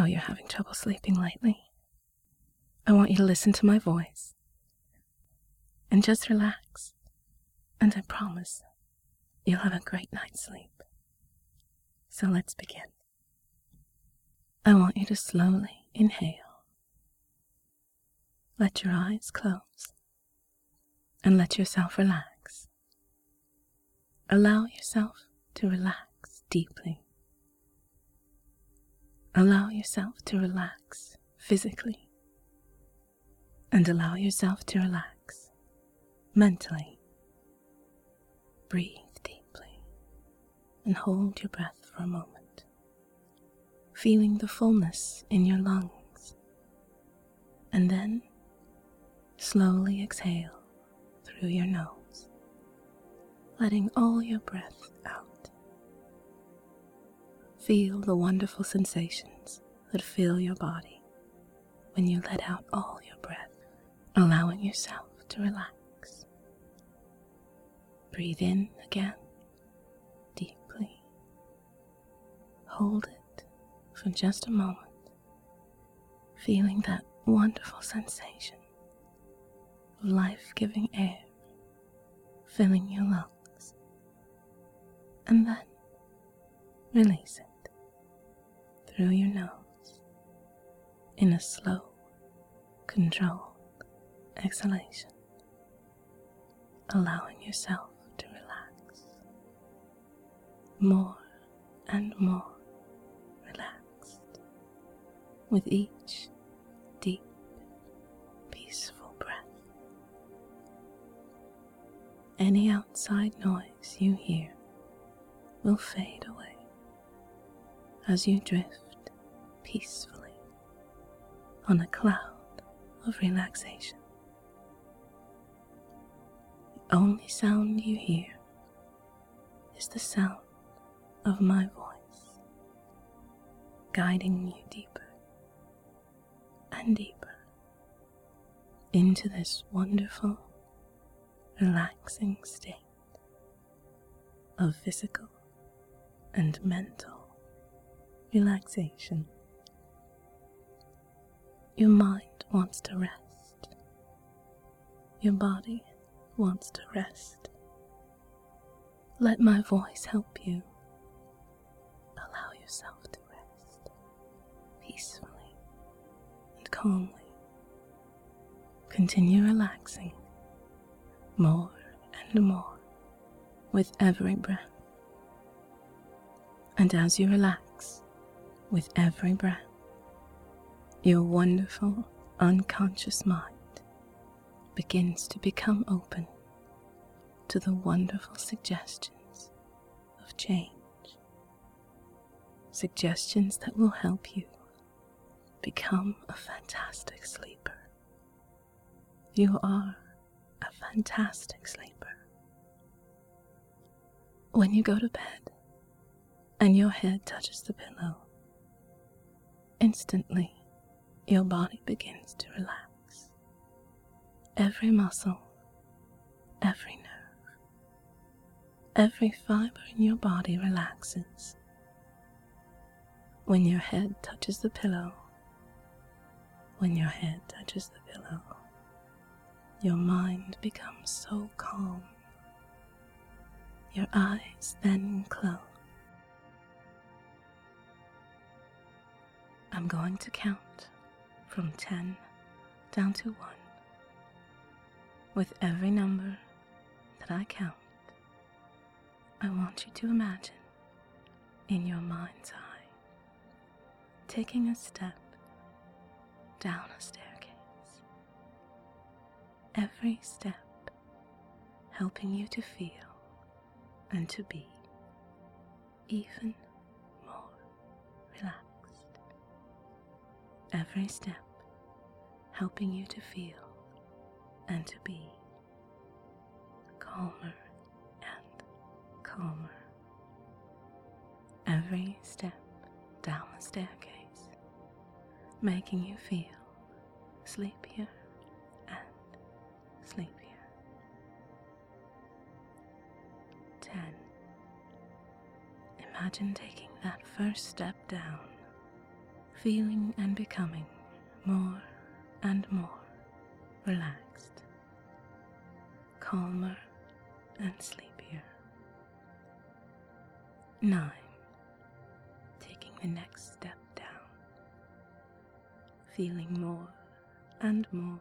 know you're having trouble sleeping lately. I want you to listen to my voice and just relax. And I promise you'll have a great night's sleep. So let's begin. I want you to slowly inhale. Let your eyes close and let yourself relax. Allow yourself to relax deeply. Allow yourself to relax physically and allow yourself to relax mentally. Breathe deeply and hold your breath for a moment, feeling the fullness in your lungs, and then slowly exhale through your nose, letting all your breath out. Feel the wonderful sensations that fill your body when you let out all your breath allowing yourself to relax. Breathe in again deeply. Hold it for just a moment, feeling that wonderful sensation of life giving air filling your lungs, and then release it through your nose in a slow, controlled exhalation, allowing yourself to relax more and more relaxed with each deep, peaceful breath. Any outside noise you hear will fade away as you drift peacefully on a cloud of relaxation The only sound you hear is the sound of my voice, guiding you deeper and deeper into this wonderful, relaxing state of physical and mental relaxation. Your mind wants to rest. Your body wants to rest. Let my voice help you. Allow yourself to rest peacefully and calmly. Continue relaxing more and more with every breath. And as you relax with every breath, your wonderful unconscious mind begins to become open to the wonderful suggestions of change. Suggestions that will help you become a fantastic sleeper. You are a fantastic sleeper. When you go to bed and your head touches the pillow, instantly your body begins to relax every muscle, every nerve, every fiber in your body relaxes. When your head touches the pillow, when your head touches the pillow, your mind becomes so calm. Your eyes then close. I'm going to count from 10 down to 1. With every number that I count, I want you to imagine in your mind's eye taking a step down a staircase. Every step helping you to feel and to be even Every step helping you to feel and to be calmer and calmer. Every step down the staircase, making you feel sleepier and sleepier. 10. Imagine taking that first step down, feeling and becoming more and more relaxed, calmer and sleepier. Nine, taking the next step down, feeling more and more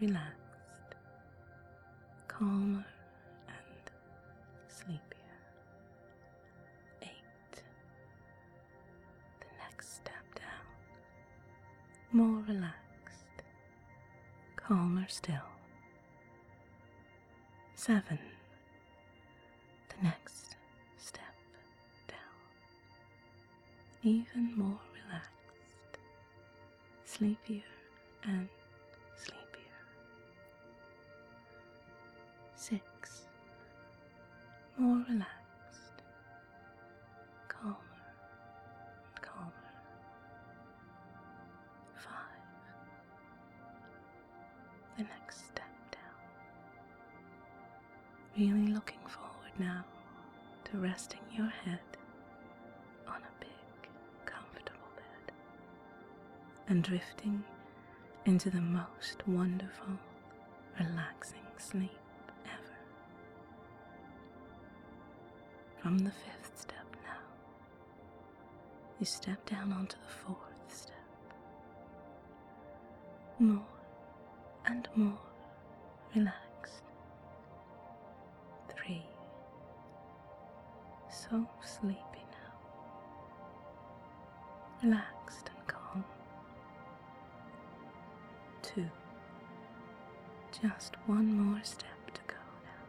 relaxed, calmer more relaxed, calmer still. Seven, the next step down, even more relaxed, sleepier and sleepier. Six, more relaxed, and drifting into the most wonderful, relaxing sleep ever. From the fifth step now, you step down onto the fourth step. More and more relaxed. Three. So sleepy now. Relaxed Two. Just one more step to go now.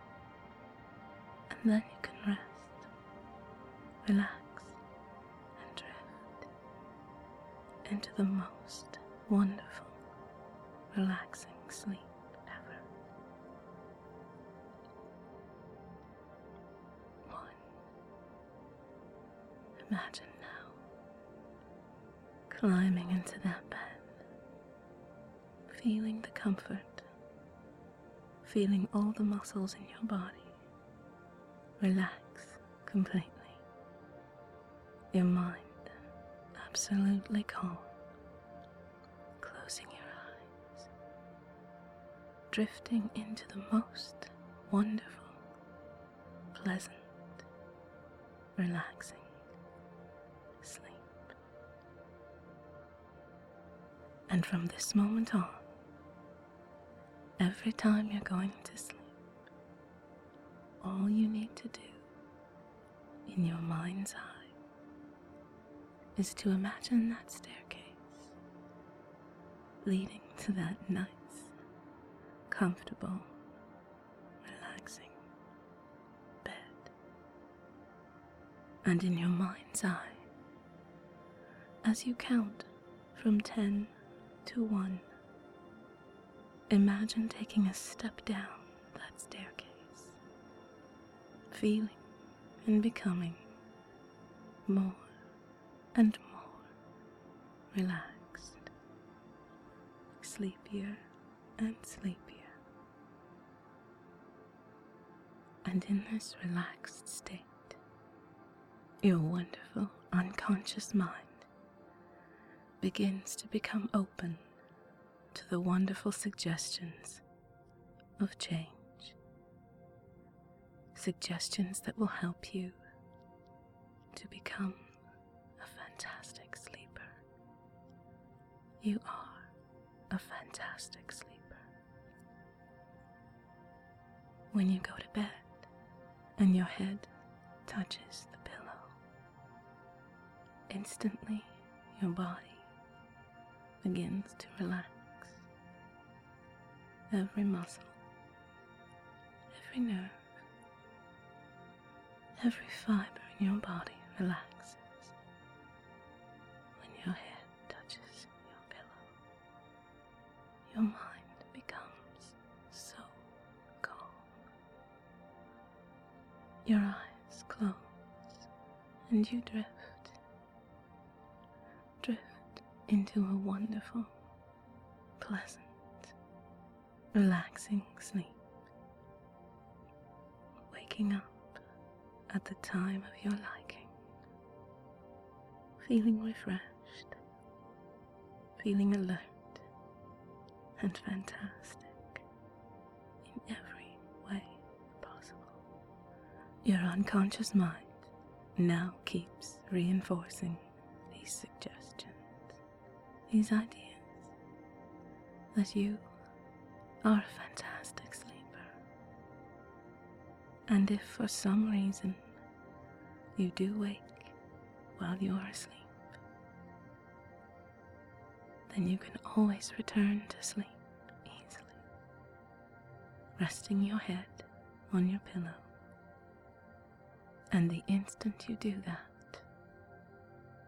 And then you can rest, relax, and drift into the most wonderful, relaxing sleep ever. One. Imagine now climbing into that feeling all the muscles in your body relax completely. Your mind absolutely calm, closing your eyes, drifting into the most wonderful, pleasant, relaxing sleep. And from this moment on, every time you're going to sleep, all you need to do in your mind's eye is to imagine that staircase leading to that nice, comfortable, relaxing bed. And in your mind's eye, as you count from 10 to 1, imagine taking a step down that staircase, feeling and becoming more and more relaxed, sleepier and sleepier. And in this relaxed state, your wonderful unconscious mind begins to become open to the wonderful suggestions of change. Suggestions that will help you to become a fantastic sleeper. You are a fantastic sleeper. When you go to bed and your head touches the pillow, instantly your body begins to relax. Every muscle, every nerve, every fiber in your body relaxes when your head touches your pillow. Your mind becomes so calm. Your eyes close and you drift, drift into a wonderful, pleasant, relaxing sleep, waking up at the time of your liking, feeling refreshed. Feeling alert and fantastic in every way possible. Your unconscious mind now keeps reinforcing these suggestions, these ideas that you are a fantastic sleeper. And if for some reason you do wake while you are asleep, then you can always return to sleep easily, resting your head on your pillow. And the instant you do that,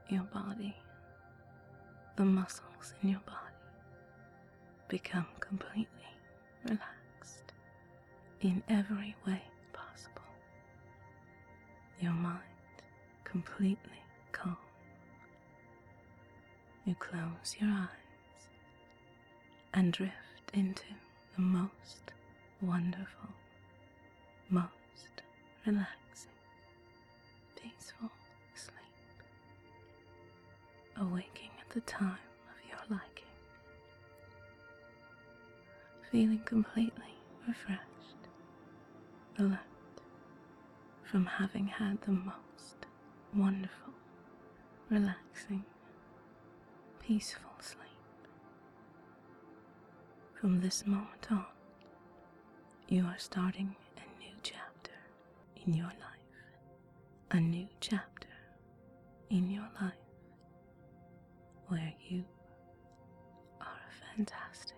your body, the muscles in your body, become completely relaxed in every way possible. Your mind completely calm. You close your eyes and drift into the most wonderful, most relaxing, peaceful sleep, awaking at the time feeling completely refreshed, alert from having had the most wonderful, relaxing, peaceful sleep. From this moment on, you are starting a new chapter in your life, a new chapter in your life where you are a fantastic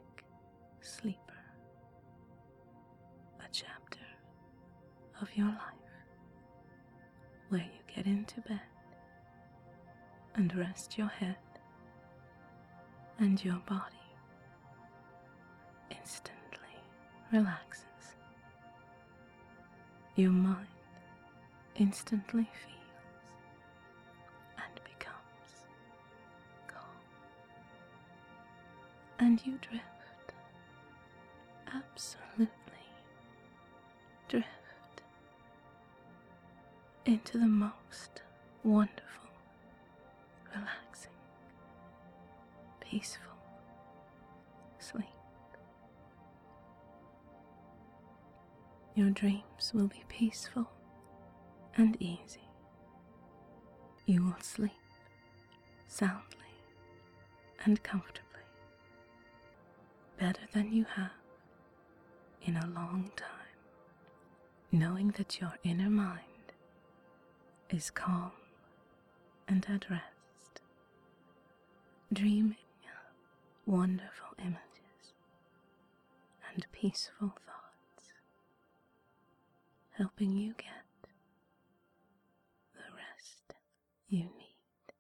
of your life where you get into bed and rest your head and your body instantly relaxes. Your mind instantly feels and becomes calm. And you drift, absolutely drift into the most wonderful, relaxing, peaceful sleep. Your dreams will be peaceful and easy. You will sleep soundly and comfortably, better than you have in a long time, knowing that your inner mind is calm and at rest, dreaming wonderful images and peaceful thoughts, helping you get the rest you need,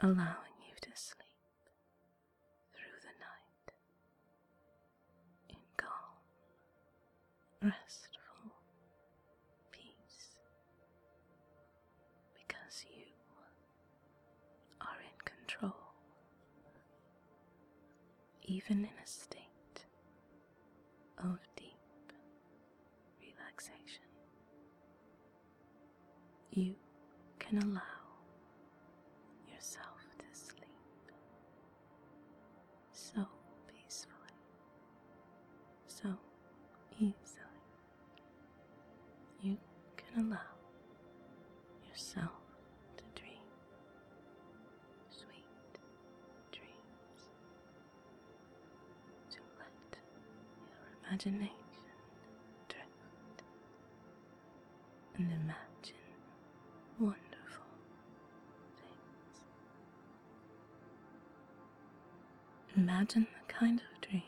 allowing you to sleep through the night in calm, restful even in a state of deep relaxation. You can allow imagination drift and imagine wonderful things. Imagine the kind of dream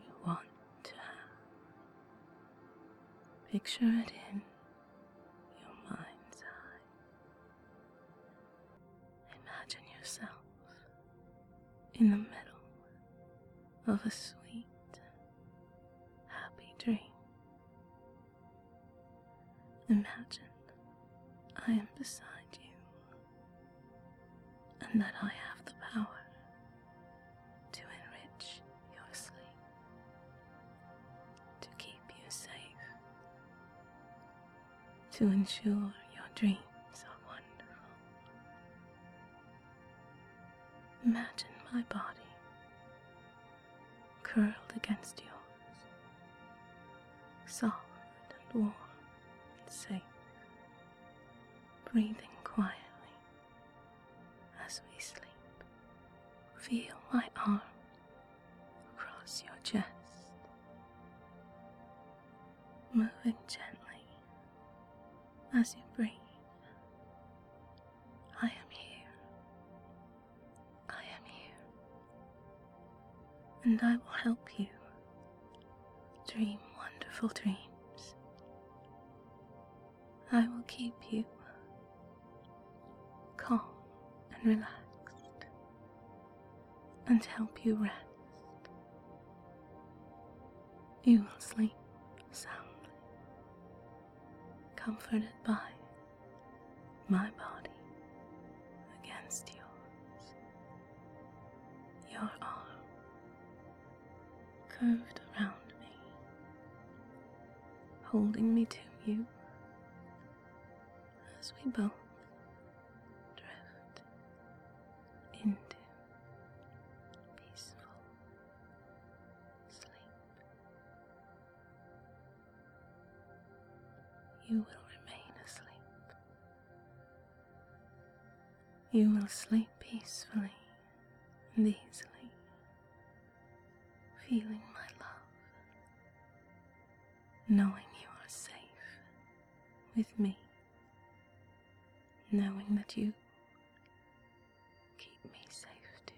you want to have. Picture it in your mind's eye. Imagine yourself in the middle of a sweet, Imagine I am beside you and that I have the power to enrich your sleep, to keep you safe, to ensure your dreams are wonderful. Imagine my body curled against yours, soft and warm safe, breathing quietly as we sleep. Feel my arm across your chest, moving gently as you breathe. I am here. I am here. And I will help you dream wonderful dreams. I will keep you calm and relaxed and help you rest. You will sleep soundly, comforted by my body against yours, your arm curved around me, holding me to you as we both drift into peaceful sleep. You will remain asleep. You will sleep peacefully and easily, feeling my love, knowing you are safe with me, knowing that you keep me safe too.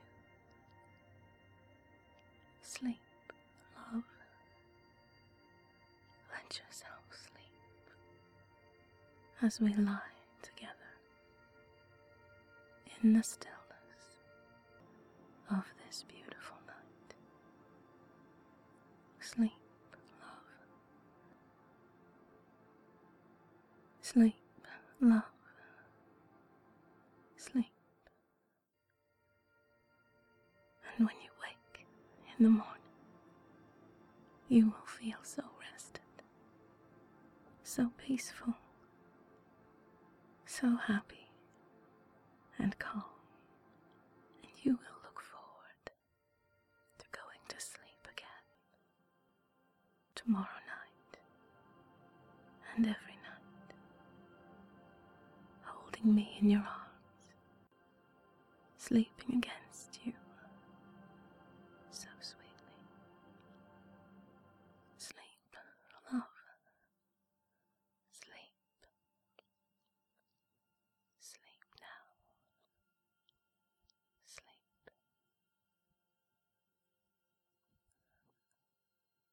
Sleep, love. Let yourself sleep as we lie together in the stillness of this beautiful night. Sleep, love. Sleep, love. In the morning, you will feel so rested, so peaceful, so happy and calm, and you will look forward to going to sleep again tomorrow night and every night, holding me in your arms, sleeping against you